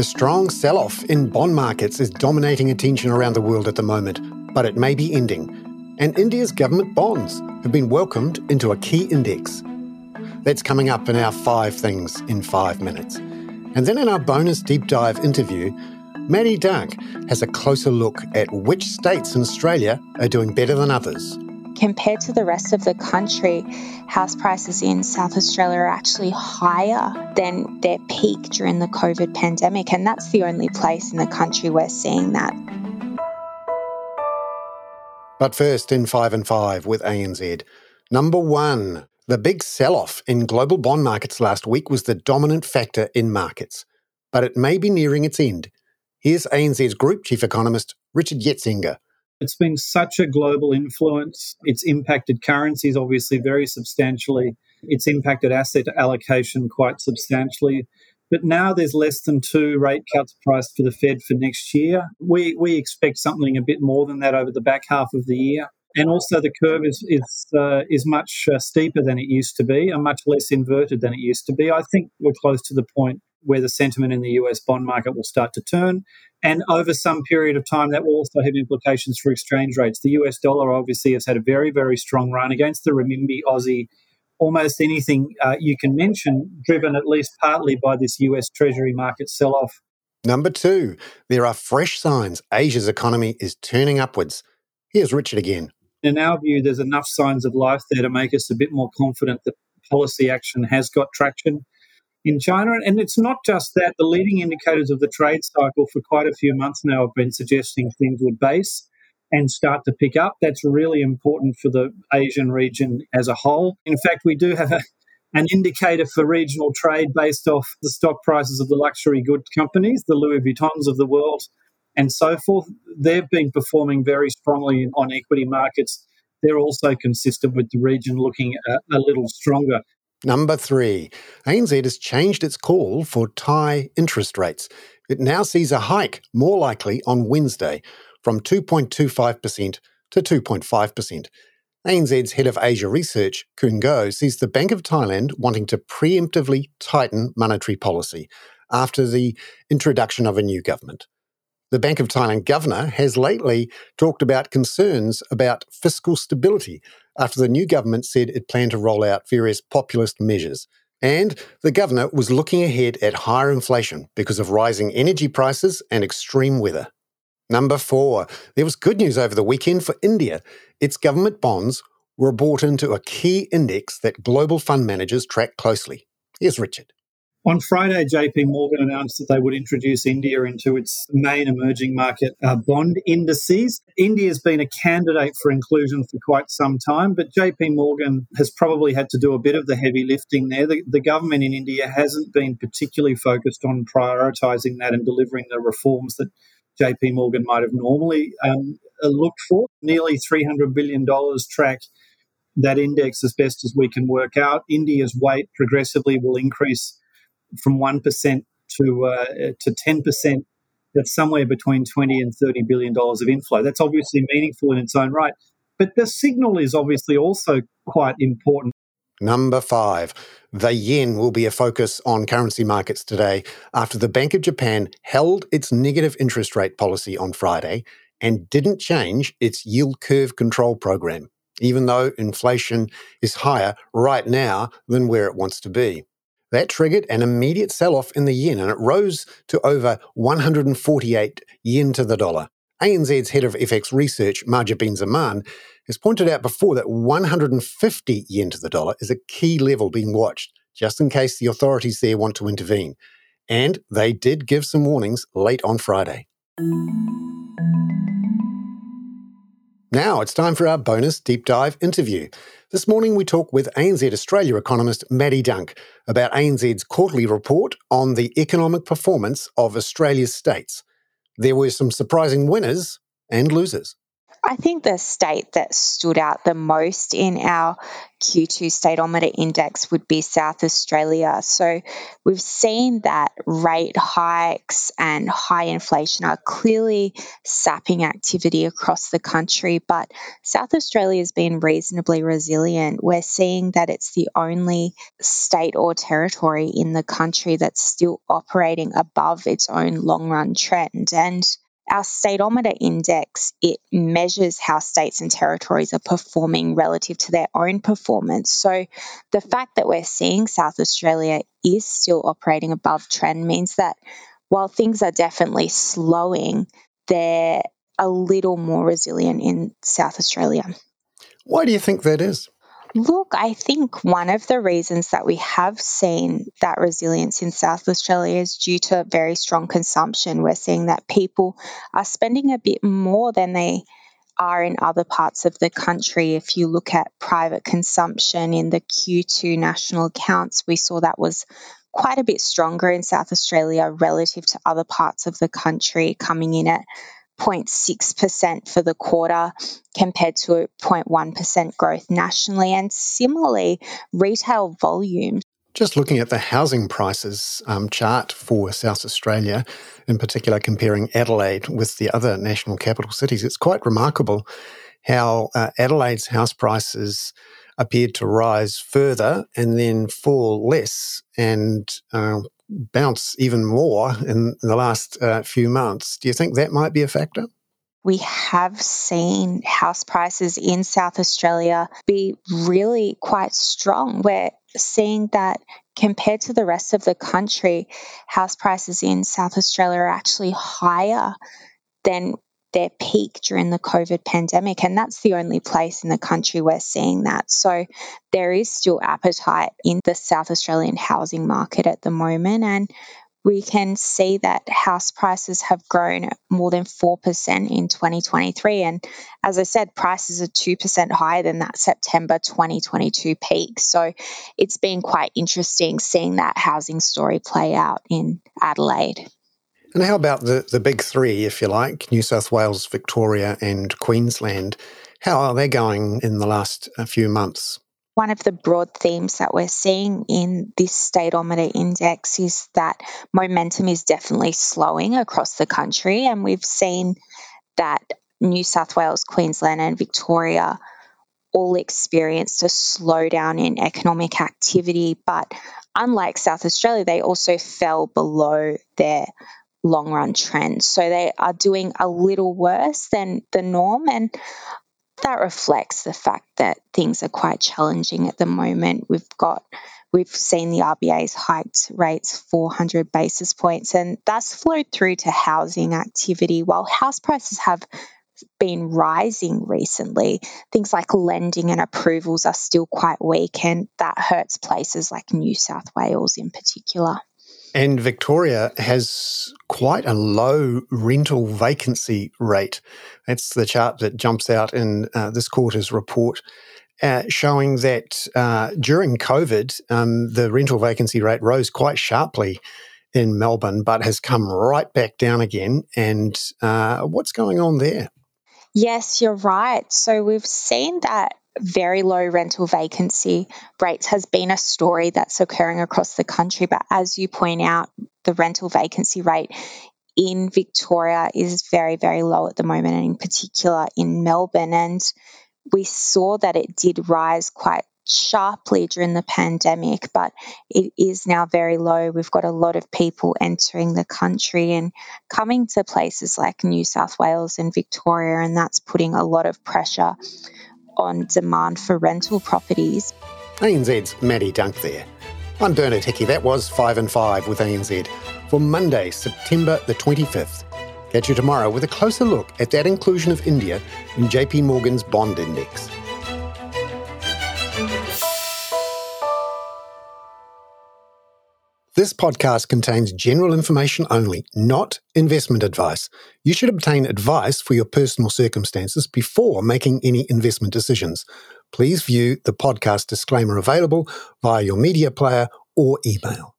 The strong sell off in bond markets is dominating attention around the world at the moment, but it may be ending. And India's government bonds have been welcomed into a key index. That's coming up in our five things in five minutes. And then in our bonus deep dive interview, Maddy Dunk has a closer look at which states in Australia are doing better than others compared to the rest of the country, house prices in South Australia are actually higher than their peak during the COVID pandemic. And that's the only place in the country we're seeing that. But first, in 5 and 5 with ANZ. Number one, the big sell off in global bond markets last week was the dominant factor in markets. But it may be nearing its end. Here's ANZ's Group Chief Economist, Richard Yetsenga. It's been such a global influence. It's impacted currencies, obviously, very substantially. It's impacted asset allocation quite substantially. But now there's less than two rate cuts priced for the Fed for next year. We, we expect something a bit more than that over the back half of the year. And also, the curve is is uh, is much uh, steeper than it used to be, and much less inverted than it used to be. I think we're close to the point where the sentiment in the US bond market will start to turn. And over some period of time, that will also have implications for exchange rates. The US dollar obviously has had a very, very strong run against the renminbi, Aussie, almost anything uh, you can mention, driven at least partly by this US Treasury market sell off. Number two, there are fresh signs Asia's economy is turning upwards. Here's Richard again. In our view, there's enough signs of life there to make us a bit more confident that policy action has got traction in China. And it's not just that, the leading indicators of the trade cycle for quite a few months now have been suggesting things would base and start to pick up. That's really important for the Asian region as a whole. In fact, we do have a, an indicator for regional trade based off the stock prices of the luxury good companies, the Louis Vuittons of the world, and so forth. They've been performing very strongly on equity markets. They're also consistent with the region looking a, a little stronger. Number three, ANZ has changed its call for Thai interest rates. It now sees a hike more likely on Wednesday from 2.25% to 2.5%. ANZ's head of Asia research, Khoon Goh, sees the Bank of Thailand wanting to preemptively tighten monetary policy after the introduction of a new government. The Bank of Thailand governor has lately talked about concerns about fiscal stability after the new government said it planned to roll out various populist measures. And the governor was looking ahead at higher inflation because of rising energy prices and extreme weather. Number four, there was good news over the weekend for India. Its government bonds were bought into a key index that global fund managers track closely. Here's Richard. On Friday, JP Morgan announced that they would introduce India into its main emerging market uh, bond indices. India has been a candidate for inclusion for quite some time, but JP Morgan has probably had to do a bit of the heavy lifting there. The, the government in India hasn't been particularly focused on prioritising that and delivering the reforms that JP Morgan might have normally um, looked for. Nearly $300 billion track that index as best as we can work out. India's weight progressively will increase from 1% to, uh, to 10%, that's somewhere between 20 and 30 billion dollars of inflow. That's obviously meaningful in its own right. But the signal is obviously also quite important. Number five, the yen will be a focus on currency markets today after the Bank of Japan held its negative interest rate policy on Friday and didn't change its yield curve control program, even though inflation is higher right now than where it wants to be. That triggered an immediate sell off in the yen and it rose to over 148 yen to the dollar. ANZ's head of FX research, Mahjabeen Zaman, has pointed out before that 150 yen to the dollar is a key level being watched, just in case the authorities there want to intervene. And they did give some warnings late on Friday. Now it's time for our bonus deep dive interview. This morning we talk with ANZ Australia economist Maddy Dunk about ANZ's quarterly report on the economic performance of Australia's states. There were some surprising winners and losers. I think the state that stood out the most in our Q2 Stateometer Index would be South Australia. So we've seen that rate hikes and high inflation are clearly sapping activity across the country, but South Australia has been reasonably resilient. We're seeing that it's the only state or territory in the country that's still operating above its own long run trend. And our stateometer index, it measures how states and territories are performing relative to their own performance. So the fact that we're seeing South Australia is still operating above trend means that while things are definitely slowing, they're a little more resilient in South Australia. Why do you think that is? Look, I think one of the reasons that we have seen that resilience in South Australia is due to very strong consumption. We're seeing that people are spending a bit more than they are in other parts of the country. If you look at private consumption in the Q2 national accounts, we saw that was quite a bit stronger in South Australia relative to other parts of the country, coming in at 0.6% for the quarter compared to 0.1% growth nationally. And similarly, retail volumes. Just looking at the housing prices um, chart for South Australia, in particular comparing Adelaide with the other national capital cities, it's quite remarkable how uh, Adelaide's house prices appeared to rise further and then fall less. And uh, bounce even more in the last uh, few months. Do you think that might be a factor? We have seen house prices in South Australia be really quite strong. We're seeing that compared to the rest of the country, house prices in South Australia are actually higher than their peak during the COVID pandemic. And that's the only place in the country we're seeing that. So there is still appetite in the South Australian housing market at the moment. And we can see that house prices have grown more than 4% in 2023. And as I said, prices are 2% higher than that September 2022 peak. So it's been quite interesting seeing that housing story play out in Adelaide. And how about the, the big three, if you like, New South Wales, Victoria, and Queensland? How are they going in the last uh, few months? One of the broad themes that we're seeing in this stateometer index is that momentum is definitely slowing across the country. And we've seen that New South Wales, Queensland, and Victoria all experienced a slowdown in economic activity. But unlike South Australia, they also fell below their long run trend. So they are doing a little worse than the norm. And that reflects the fact that things are quite challenging at the moment. We've got we've seen the RBA's hiked rates 400 basis points, and that's flowed through to housing activity. While house prices have been rising recently, things like lending and approvals are still quite weak, and that hurts places like New South Wales in particular. And Victoria has quite a low rental vacancy rate. That's the chart that jumps out in uh, this quarter's report. Uh, showing that uh, during COVID, um, the rental vacancy rate rose quite sharply in Melbourne, but has come right back down again. And uh, what's going on there? Yes, you're right. So we've seen that very low rental vacancy rates has been a story that's occurring across the country. But as you point out, the rental vacancy rate in Victoria is very, very low at the moment, and in particular in Melbourne. And we saw that it did rise quite sharply during the pandemic, but it is now very low. We've got a lot of people entering the country and coming to places like New South Wales and Victoria, and that's putting a lot of pressure on demand for rental properties. ANZ's Maddy Dunk there. I'm Bernard Hickey. That was 5 and 5 with ANZ for Monday, September the 25th. Catch you tomorrow with a closer look at that inclusion of India in JP Morgan's bond index. This podcast contains general information only, not investment advice. You should obtain advice for your personal circumstances before making any investment decisions. Please view the podcast disclaimer available via your media player or email.